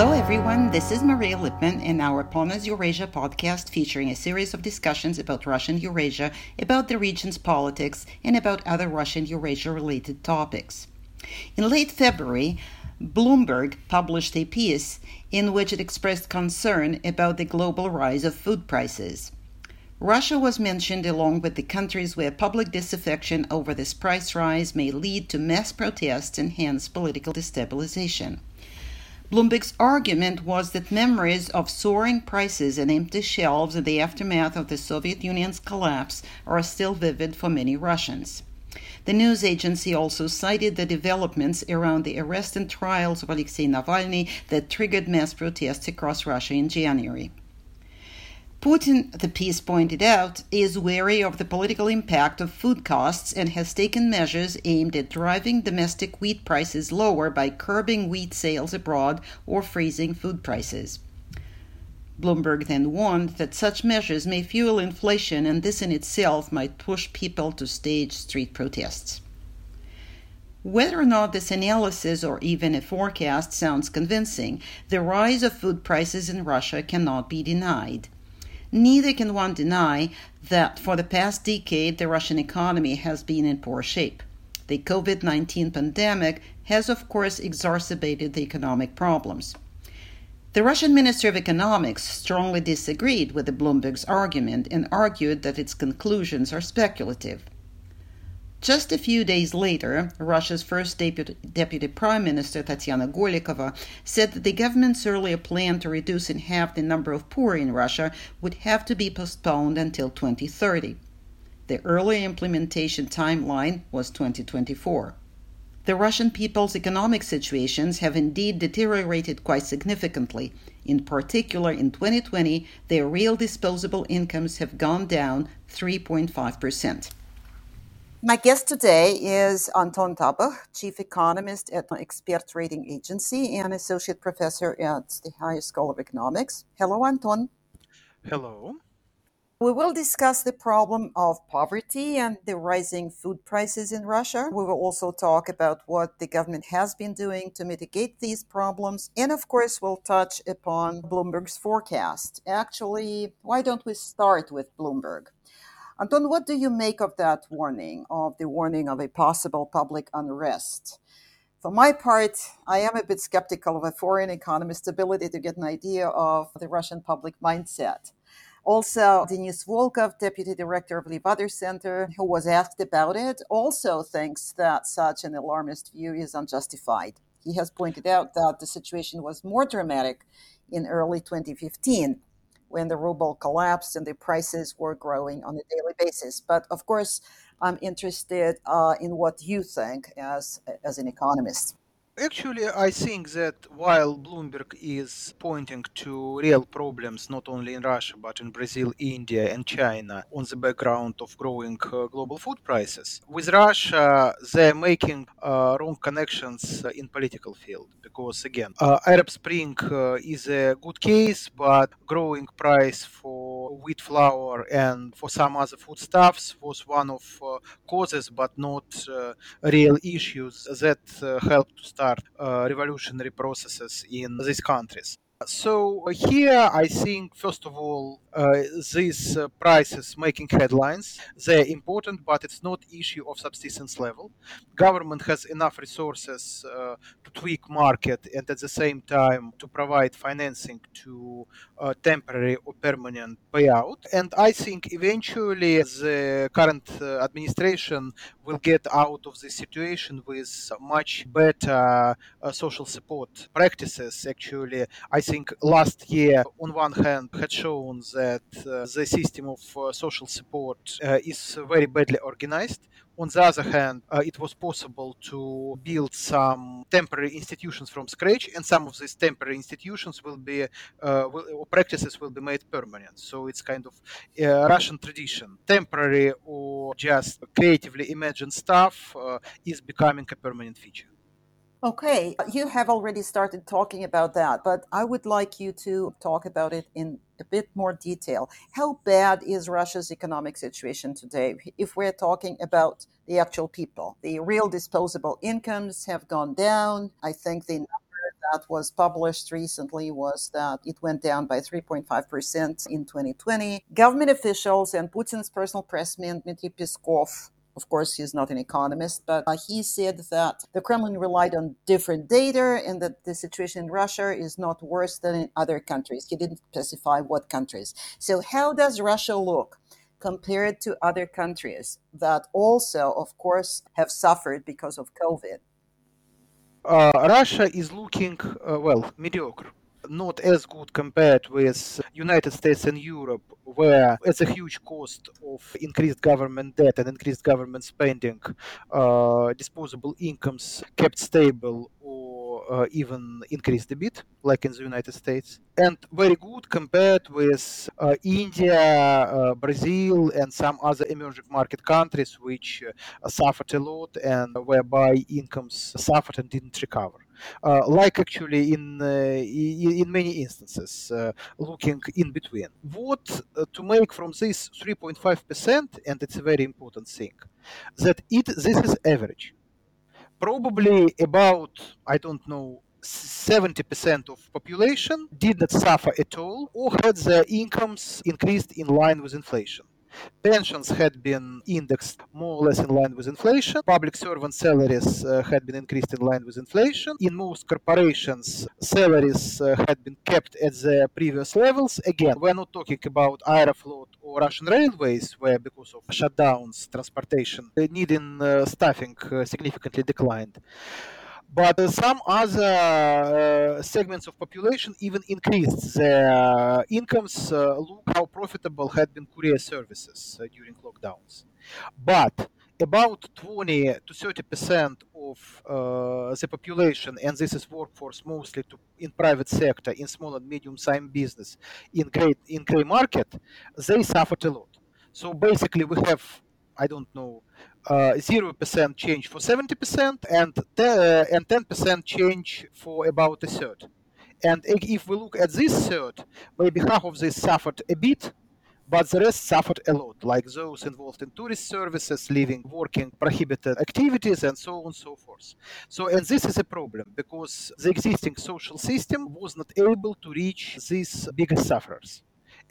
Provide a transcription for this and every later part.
Hello, everyone. This is Maria Lipman in our PONARS Eurasia podcast featuring a series of discussions about Russian Eurasia, about the region's politics, and about other Russian Eurasia related topics. In late February, Bloomberg published a piece in which it expressed concern about the global rise of food prices. Russia was mentioned along with the countries where public disaffection over this price rise may lead to mass protests and hence political destabilization. Bloomberg's argument was that memories of soaring prices and empty shelves in the aftermath of the Soviet Union's collapse are still vivid for many Russians. The news agency also cited the developments around the arrest and trials of Alexei Navalny that triggered mass protests across Russia in January. Putin, the piece pointed out, is wary of the political impact of food costs and has taken measures aimed at driving domestic wheat prices lower by curbing wheat sales abroad or freezing food prices. Bloomberg then warned that such measures may fuel inflation and this in itself might push people to stage street protests. Whether or not this analysis or even a forecast sounds convincing, the rise of food prices in Russia cannot be denied. Neither can one deny that for the past decade the Russian economy has been in poor shape. The COVID 19 pandemic has, of course, exacerbated the economic problems. The Russian Minister of Economics strongly disagreed with the Bloomberg's argument and argued that its conclusions are speculative. Just a few days later, Russia's first deputy, deputy, prime minister, Tatiana Golikova, said that the government's earlier plan to reduce in half the number of poor in Russia would have to be postponed until 2030. The earlier implementation timeline was 2024. The Russian people's economic situations have indeed deteriorated quite significantly. In particular, in 2020, their real disposable incomes have gone down 3.5 percent. My guest today is Anton Tabach, Chief Economist at Expert Rating Agency and Associate Professor at the Higher School of Economics. Hello, Anton. Hello. We will discuss the problem of poverty and the rising food prices in Russia. We will also talk about what the government has been doing to mitigate these problems. And of course, we'll touch upon Bloomberg's forecast. Actually, why don't we start with Bloomberg? Anton, what do you make of that warning, of the warning of a possible public unrest? For my part, I am a bit skeptical of a foreign economist's ability to get an idea of the Russian public mindset. Also, Denis Volkov, deputy director of the Levada Center, who was asked about it, also thinks that such an alarmist view is unjustified. He has pointed out that the situation was more dramatic in early 2015 when the ruble collapsed and the prices were growing on a daily basis. But of course, I'm interested uh, in what you think as as an economist. Actually, I think that while Bloomberg is pointing to real problems not only in Russia but in Brazil, India, and China on the background of growing uh, global food prices, with Russia they're making uh, wrong connections in political field. Because again, uh, Arab Spring uh, is a good case, but growing price for wheat flour and for some other foodstuffs was one of uh, causes, but not uh, real issues that helped to start uh, revolutionary processes in these countries. So here, I think first of all, uh, these uh, prices making headlines. They're important, but it's not issue of subsistence level. Government has enough resources uh, to tweak market and at the same time to provide financing to uh, temporary or permanent payout. And I think eventually the current uh, administration will get out of this situation with much better uh, social support practices. Actually, I think last year, on one hand, had shown that uh, the system of uh, social support uh, is very badly organized. On the other hand, uh, it was possible to build some temporary institutions from scratch, and some of these temporary institutions will be uh, will, or practices will be made permanent. So it's kind of a Russian tradition. Temporary or just creatively imagined stuff uh, is becoming a permanent feature. Okay, uh, you have already started talking about that, but I would like you to talk about it in a bit more detail. How bad is Russia's economic situation today? If we're talking about the actual people, the real disposable incomes have gone down. I think the number that was published recently was that it went down by 3.5% in 2020. Government officials and Putin's personal pressman, Dmitry Peskov, of course, he's not an economist, but uh, he said that the Kremlin relied on different data and that the situation in Russia is not worse than in other countries. He didn't specify what countries. So, how does Russia look? compared to other countries that also, of course, have suffered because of COVID? Uh, Russia is looking, uh, well, mediocre. Not as good compared with United States and Europe, where it's a huge cost of increased government debt and increased government spending, uh, disposable incomes kept stable uh, even increased a bit, like in the United States, and very good compared with uh, India, uh, Brazil, and some other emerging market countries which uh, suffered a lot and whereby incomes suffered and didn't recover. Uh, like actually in uh, in many instances, looking in between. What to make from this 3.5 percent, and it's a very important thing, that it this is average probably about I don't know 70% of population did not suffer at all or had their incomes increased in line with inflation. Pensions had been indexed more or less in line with inflation. Public servant salaries uh, had been increased in line with inflation. In most corporations, salaries uh, had been kept at the previous levels. Again, we're not talking about Aeroflot or Russian railways, where because of shutdowns, transportation, needing uh, staffing uh, significantly declined but uh, some other uh, segments of population even increased their incomes. Uh, look how profitable had been courier services during lockdowns. But about 20 to 30 percent of uh, the population, and this is workforce mostly to, in private sector, in small and medium-sized business, in great in gray market, they suffered a lot. So basically, we have I don't know zero percent change for seventy percent and uh, and ten percent change for about a third. And if we look at this third, maybe half of this suffered a bit, but the rest suffered a lot, like those involved in tourist services, living, working, prohibited activities, and so on and so forth. So, and this is a problem because the existing social system was not able to reach these biggest sufferers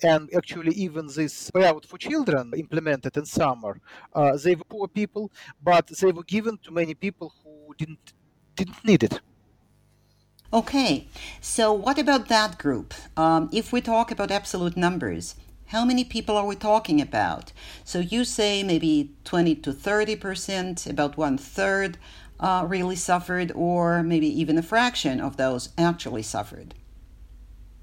and actually even this payout for children implemented in summer, uh, they were poor people, but they were given to many people who didn't didn't need it. Okay, so what about that group? Um, if we talk about absolute numbers, how many people are we talking about? So you say maybe 20 to 30 percent, about one third uh, really suffered, or maybe even a fraction of those actually suffered.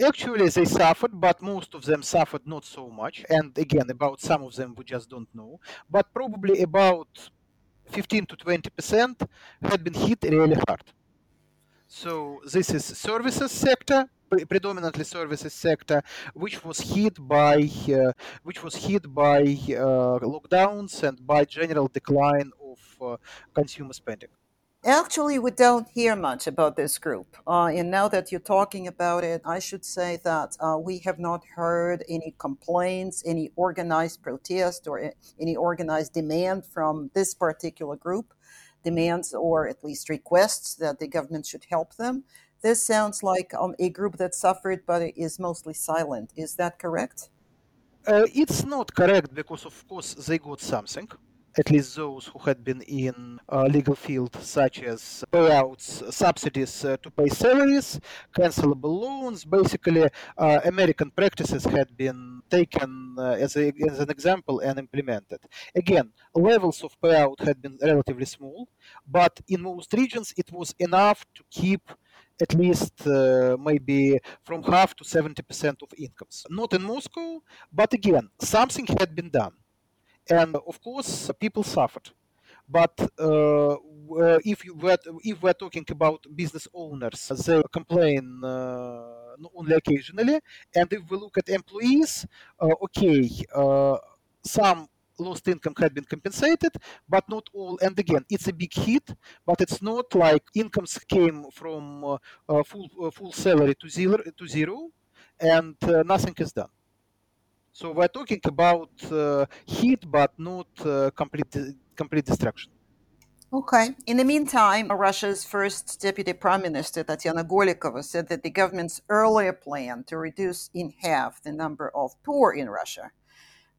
Actually, they suffered, but most of them suffered not so much. And again, about some of them we just don't know. But probably about 15 to 20 percent had been hit really hard. So this is services sector, predominantly services sector, which was hit by uh, which was hit by uh, lockdowns and by general decline of uh, consumer spending. Actually, we don't hear much about this group. Uh, and now that you're talking about it, I should say that uh, we have not heard any complaints, any organized protest, or any organized demand from this particular group, demands or at least requests that the government should help them. This sounds like um, a group that suffered but is mostly silent. Is that correct? Uh, it's not correct because, of course, they got something at least those who had been in uh, legal field, such as payouts, subsidies uh, to pay salaries, cancelable loans. Basically, uh, American practices had been taken as, a, as an example and implemented. Again, levels of payout had been relatively small, but in most regions it was enough to keep at least uh, maybe from half to 70% of incomes. Not in Moscow, but again, something had been done and of course people suffered. But uh, if you were if we're talking about business owners they complain uh, only occasionally. And if we look at employees uh, okay uh, some lost income had been compensated but not all. And again it's a big hit but it's not like incomes came from uh, uh, full full salary to zero to zero and nothing is done so we're talking about uh, heat, but not uh, complete complete destruction. Okay. In the meantime, Russia's first deputy prime minister, Tatiana Golikova, said that the government's earlier plan to reduce in half the number of poor in Russia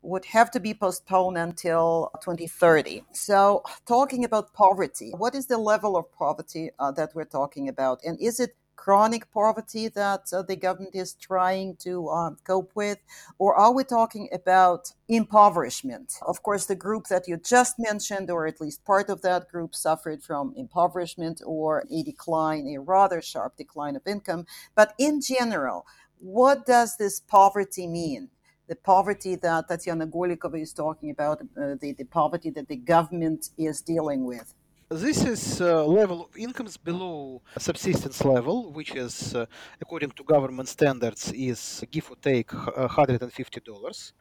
would have to be postponed until 2030. So, talking about poverty, what is the level of poverty uh, that we're talking about? And is it chronic poverty that uh, the government is trying to um, cope with? Or are we talking about impoverishment? Of course, the group that you just mentioned, or at least part of that group, suffered from impoverishment or a decline, a rather sharp decline of income. But in general, what does this poverty mean? the poverty that Tatiana Golikova is talking about, uh, the, the poverty that the government is dealing with. This is uh, level of incomes below subsistence level, which is, uh, according to government standards, is give or take $150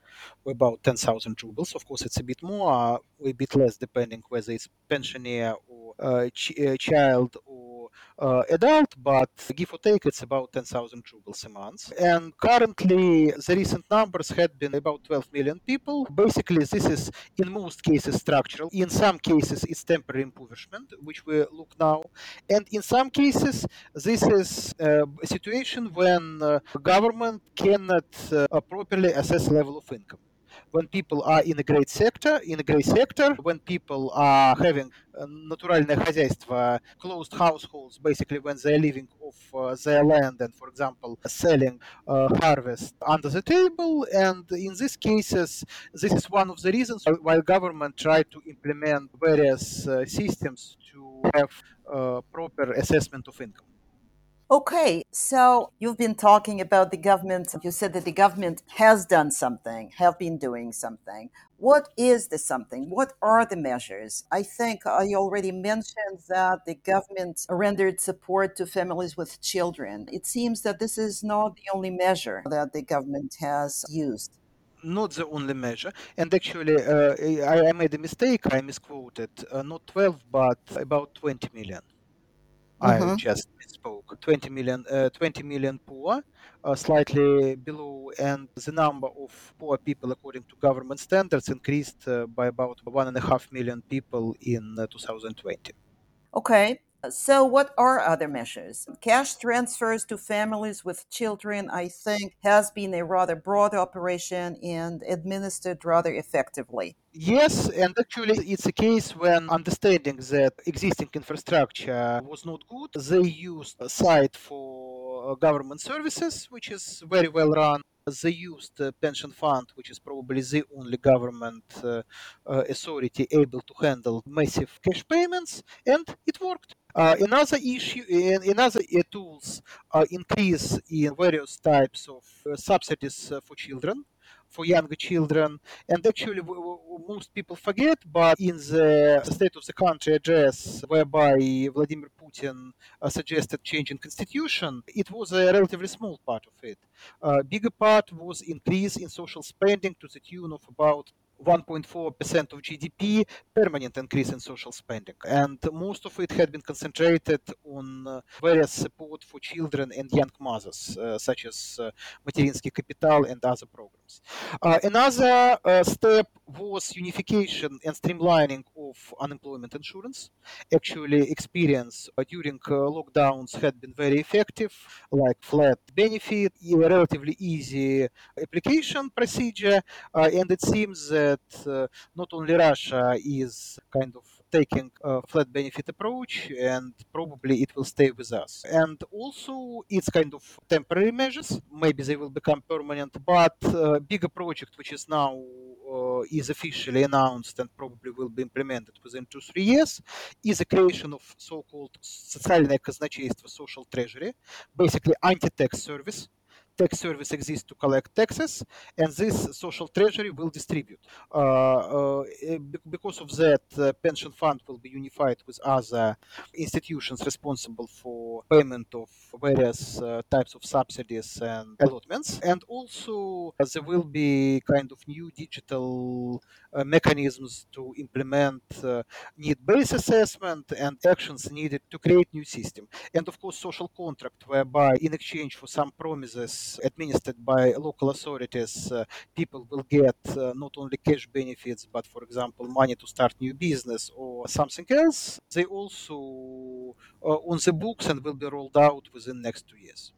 or about 10,000 rubles. Of course, it's a bit more, or a bit less, depending whether it's pensioner or uh, ch- uh, child or uh, adult, but give or take, it's about 10,000 rubles a month. And currently, the recent numbers had been about 12 million people. Basically, this is in most cases structural. In some cases, it's temporary impoverishment, which we look now. And in some cases, this is a situation when uh, government cannot uh, properly assess level of income when people are in a great sector, in a great sector, when people are having натуральное хозяйство, closed households, basically when they're living off uh, their land and, for example, selling uh, harvest under the table. And in these cases, this is one of the reasons why government try to implement various uh, systems to have proper assessment of income. Okay, so you've been talking about the government. You said that the government has done something, have been doing something. What is the something? What are the measures? I think I already mentioned that the government rendered support to families with children. It seems that this is not the only measure that the government has used not the only measure. And actually, uh, I, I, made a mistake. I misquoted. Uh, not 12, but about 20 million. Mm-hmm. I just spoke 20 million, uh, 20 million poor, uh, slightly below, and the number of poor people, according to government standards, increased uh, by about one and a half million people in uh, 2020. Okay, so, what are other measures? Cash transfers to families with children, I think, has been a rather broad operation and administered rather effectively. Yes, and actually, it's a case when understanding that existing infrastructure was not good, they used a site for uh, government services, which is very well run they used the pension fund, which is probably the only government uh, uh, authority able to handle massive cash payments, and it worked. Uh, another issue, another uh, tools increase in various types of uh, subsidies uh, for children for younger children. And actually, most people forget, but in the State of the Country address, whereby Vladimir Putin uh, suggested changing constitution, it was a relatively small part of it. Bigger part was increase in social spending to the tune of about 1.4% of GDP, permanent increase in social spending. And most of it had been concentrated on uh, various support for children and young mothers, uh, such as uh, Materinsky Capital and other programs. Uh, another uh, step was unification and streamlining of unemployment insurance. Actually, experience uh, during lockdowns had been very effective, like flat benefit, relatively easy application procedure, and it seems that that uh, not only Russia is kind of taking a flat benefit approach and probably it will stay with us. And also it's kind of temporary measures. Maybe they will become permanent, but uh, bigger project which is now uh, is officially announced and probably will be implemented within two three years is the creation of so-called социальное казначейство, social treasury, basically anti-tax service tax service exists to collect taxes, and this social treasury will distribute. Uh, uh, eh, because of that, uh, pension fund will be unified with other institutions responsible for payment of various types of subsidies and allotments, and also there will be kind of new digital mechanisms to implement need-based assessment and actions needed to create new system. And of course, social contract, whereby in exchange for some promises is administered by local authorities, uh, people will get uh, not only cash benefits, but for example, money to start new business or something else. They also uh, on the books and will be rolled out within next two years.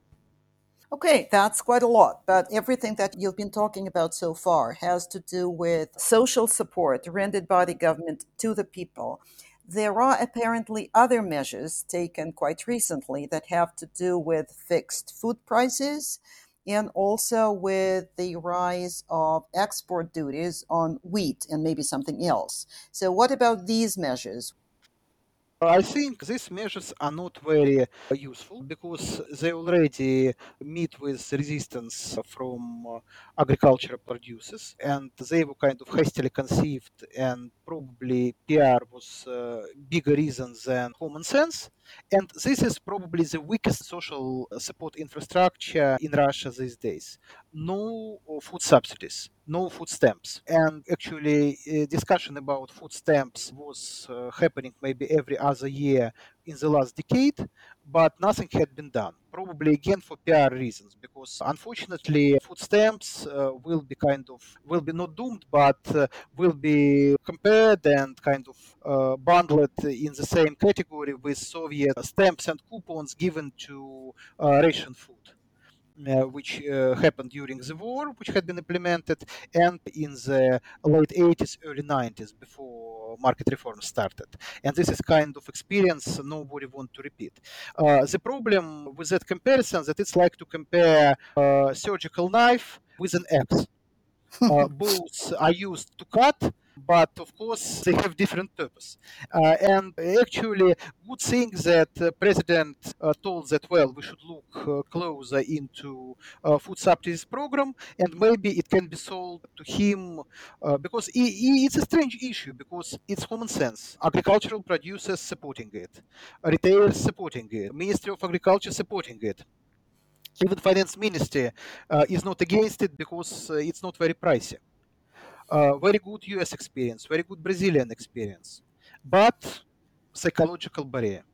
Okay, that's quite a lot. But everything that you've been talking about so far has to do with social support rendered by the government to the people. There are apparently other measures taken quite recently that have to do with fixed food prices and also with the rise of export duties on wheat and maybe something else. So, what about these measures? I think these measures are not very uh, useful because they already meet with resistance from uh, agricultural producers and they were kind of hastily conceived and probably PR was a bigger reason than common sense. And this is probably the weakest social uh, support infrastructure in Russia these days. No uh, food subsidies, no food stamps. And actually, uh, discussion about food stamps was uh, happening maybe every other year in the last decade, but nothing had been done. Probably again for PR reasons, because unfortunately, food stamps uh, will be kind of will be not doomed, but uh, will be compared and kind of uh, bundled in the same category with Soviet stamps and coupons given to uh, ration food. Uh, which uh, happened during the war, which had been implemented, and in the late 80s, early 90s, before market reform started. And this is kind of experience nobody want to repeat. Uh, the problem with that comparison that it's like to compare a surgical knife with an axe. both are used to cut but of course they have different purpose. Uh, and actually, good thing that uh, President uh, told that well we should look uh, closer into uh, food subsidies program, and maybe it can be sold to him uh, because it's a strange issue because it's common sense. Agricultural producers supporting it, retailers supporting it, Ministry of Agriculture supporting it even finance ministry uh, is not against it because uh, it's not very pricey very good US experience, very good Brazilian experience, but psychological barrier.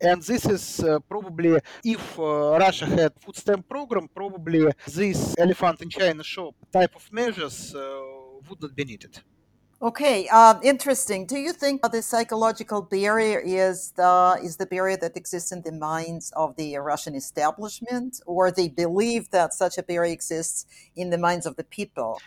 And this is uh, probably, if uh, Russia had food stamp program, probably this elephant in China shop type of measures uh, would not be needed. Okay, um, interesting. Do you think the psychological barrier is the is the barrier that exists in the minds of the Russian establishment, or they believe that such a barrier exists in the minds of the people?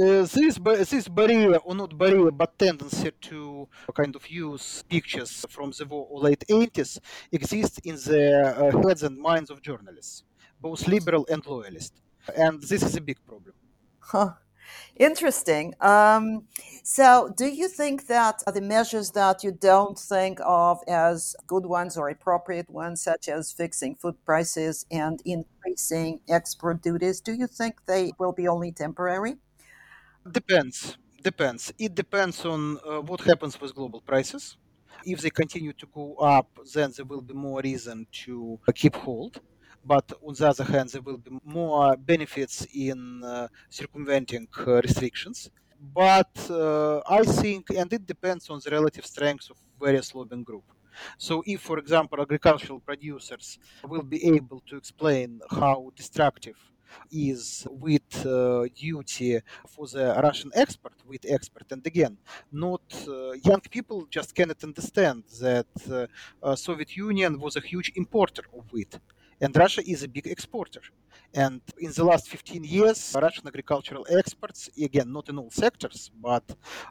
Uh, this this barrier or not barrier but tendency to kind of use pictures from the war or late 80s exists in the uh, heads and minds of journalists both liberal and loyalist and this is a big problem huh. Interesting. Um, so, do you think that the measures that you don't think of as good ones or appropriate ones, such as fixing food prices and increasing export duties, do you think they will be only temporary? Depends. Depends. It depends on uh, what happens with global prices. If they continue to go up, then there will be more reason to keep hold. But on the other hand, there will be more benefits in uh, circumventing uh, restrictions. But uh, I think, and it depends on the relative strengths of various lobbying groups. So, if, for example, agricultural producers will be able to explain how destructive is with uh, duty for the Russian export, with export. And again, not uh, young people just cannot understand that uh, Soviet Union was a huge importer of wheat and Russia is a big exporter. And in the last 15 years, Russian agricultural exports, again, not in all sectors, but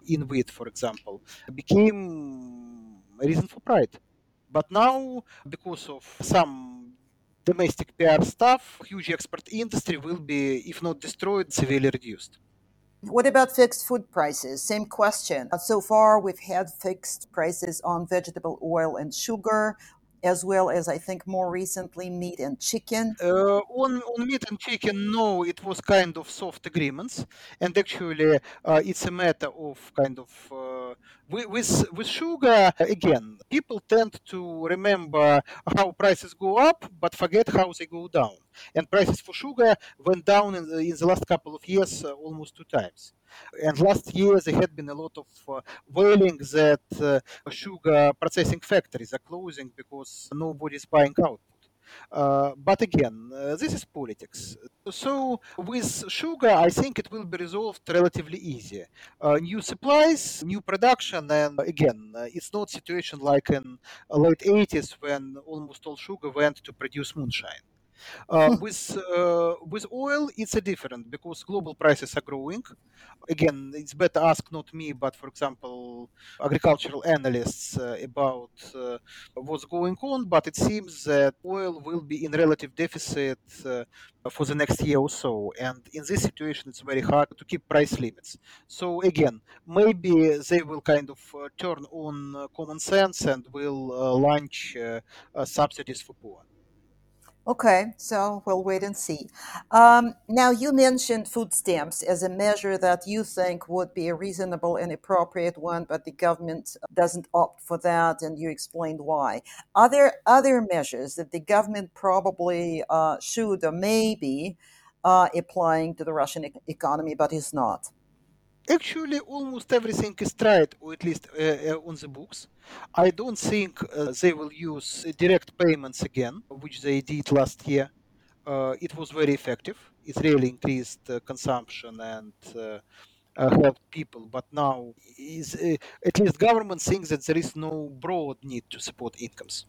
in wheat, for example, became a reason for pride. But now, because of some domestic PR stuff, huge export industry will be, if not destroyed, severely reduced. What about fixed food prices? Same question. So far, we've had fixed prices on vegetable oil and sugar as well as I think more recently meat and chicken. Uh, on, on meat and chicken, no, it was kind of soft agreements, and actually, uh, it's a matter of kind of uh, with with sugar. Again, people tend to remember how prices go up, but forget how they go down. And prices for sugar went down in the, in the last couple of years uh, almost two times. And last year there had been a lot of uh, wailing that uh, sugar processing factories are closing because nobody is buying output. Uh, but again, uh, this is politics. So with sugar, I think it will be resolved relatively easy. Uh, new supplies, new production, and again, it's not situation like in late 80s when almost all sugar went to produce moonshine. Uh, with uh, with oil, it's a different because global prices are growing. Again, it's better ask not me, but for example, agricultural analysts uh, about uh, what's going on. But it seems that oil will be in relative deficit uh, for the next year or so, and in this situation, it's very hard to keep price limits. So again, maybe they will kind of uh, turn on common sense and will launch subsidies for poor. Okay, so we'll wait and see. Um, now, you mentioned food stamps as a measure that you think would be a reasonable and appropriate one, but the government doesn't opt for that, and you explained why. Are there other measures that the government probably uh, should or maybe uh, applying to the Russian e- economy, but is not? Actually almost everything is tried, or at least uh, uh, on the books. I don't think uh, they will use direct payments again, which they did last year. Uh, it was very effective. It really increased consumption and uh, helped people. But now, is at least government thinks that there is no broad need to support incomes.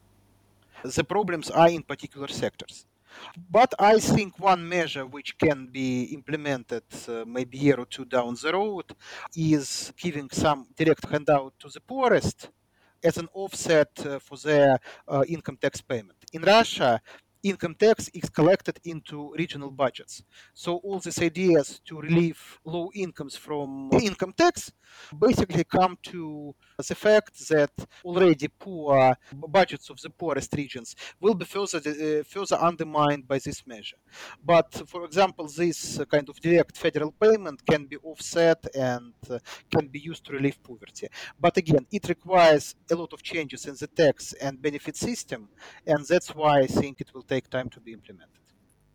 The problems are in particular sectors. But I think one measure which can be implemented uh, maybe a year or two down the road is giving some direct handout to the poorest as an offset uh, for their uh, income tax payment. In Russia, income tax is collected into regional budgets. So all these ideas to relieve low incomes from income tax basically come to the fact that already poor budgets of the poorest regions will be further uh, further undermined by this measure. But for example, this kind of direct federal payment can be offset and uh, can be used to relieve poverty. But again, it requires a lot of changes in the tax and benefit system, and that's why I think it will take time to be implemented.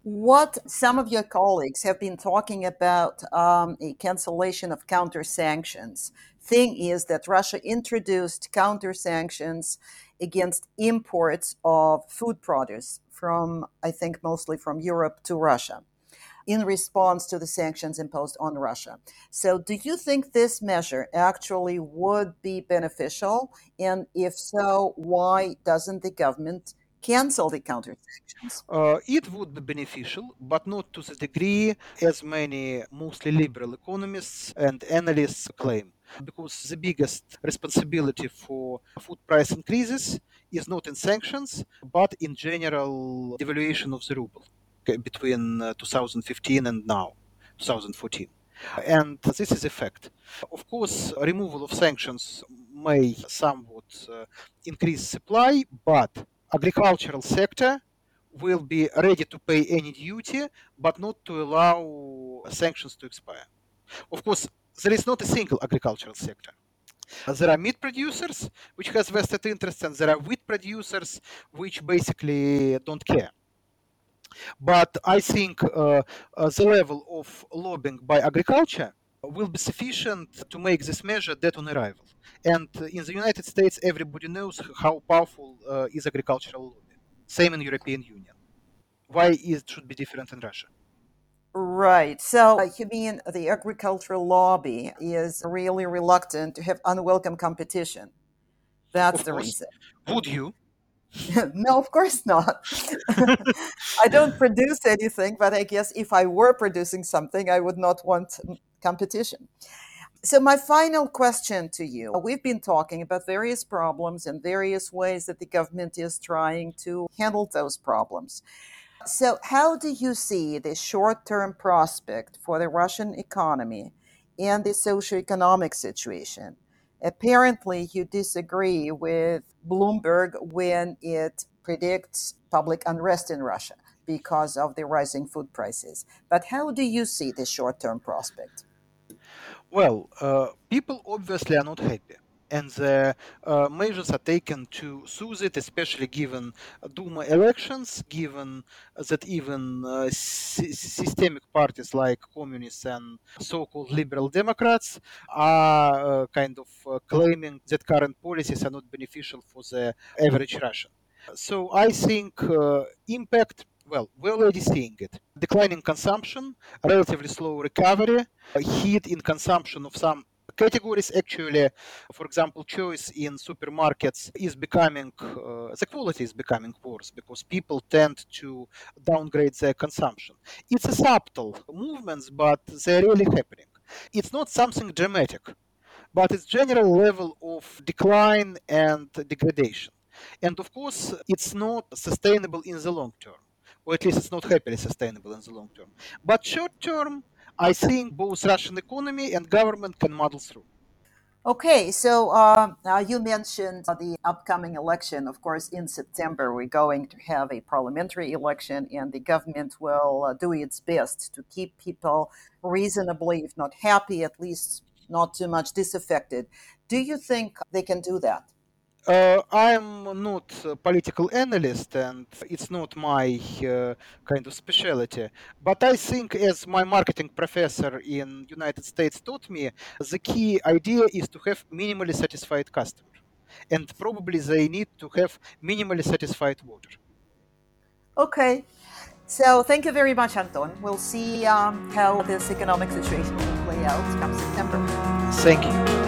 What some of your colleagues have been talking about um, a cancellation of counter sanctions. Thing is that Russia introduced counter sanctions against imports of food produce from, I think, mostly from Europe to Russia in response to the sanctions imposed on Russia. So, do you think this measure actually would be beneficial? And if so, why doesn't the government cancel the counter sanctions? Uh, it would be beneficial, but not to the degree as many mostly liberal economists and analysts claim. Because the biggest responsibility for food price increases is not in sanctions, but in general devaluation of the ruble between uh, 2015 and now, 2014. And this is a fact. Of course, removal of sanctions may somewhat uh, increase supply, but agricultural sector will be ready to pay any duty, but not to allow sanctions to expire. Of course, there is not a single agricultural sector. There are meat producers, which has vested interests, and there are wheat producers, which basically don't care. But I think uh, uh, the level of lobbying by agriculture will be sufficient to make this measure dead on arrival. And in the United States, everybody knows how powerful uh, is agricultural lobby. Same in European Union. Why it should be different in Russia? Right. So uh, you mean the agricultural lobby is really reluctant to have unwelcome competition? That's of the course. reason. Would you? no, of course not. I don't produce anything, but I guess if I were producing something, I would not want competition. So, my final question to you we've been talking about various problems and various ways that the government is trying to handle those problems. So, how do you see the short term prospect for the Russian economy and the socioeconomic situation? Apparently, you disagree with Bloomberg when it predicts public unrest in Russia because of the rising food prices. But how do you see the short term prospect? Well, uh, people obviously are not happy. And the uh, measures are taken to soothe it, especially given Duma elections, given that even uh, systemic parties like communists and so-called liberal Democrats are uh, kind of uh, claiming that current policies are not beneficial for the average Russian. So I think uh, impact well, we're already seeing it. Declining consumption, relatively slow recovery, a hit in consumption of some categories. Actually for example choice in supermarkets is becoming uh, the quality is becoming worse because people tend to downgrade their consumption. It's a subtle movements but they're really happening. It's not something dramatic but it's general level of decline and degradation. And of course it's not sustainable in the long term or at least it's not happily sustainable in the long term. But short term, I think both Russian economy and government can muddle through. Okay, so uh, uh, you mentioned the upcoming election. Of course, in September, we're going to have a parliamentary election, and the government will uh, do its best to keep people reasonably, if not happy, at least not too much disaffected. Do you think they can do that? Uh, I'm not a political analyst and it's not my uh, kind of specialty. But I think as my marketing professor in United States taught me, the key idea is to have minimally satisfied customer. And probably they need to have minimally satisfied voter. Okay. So thank you very much, Anton. We'll see um, how this economic situation will play out come September. Thank you.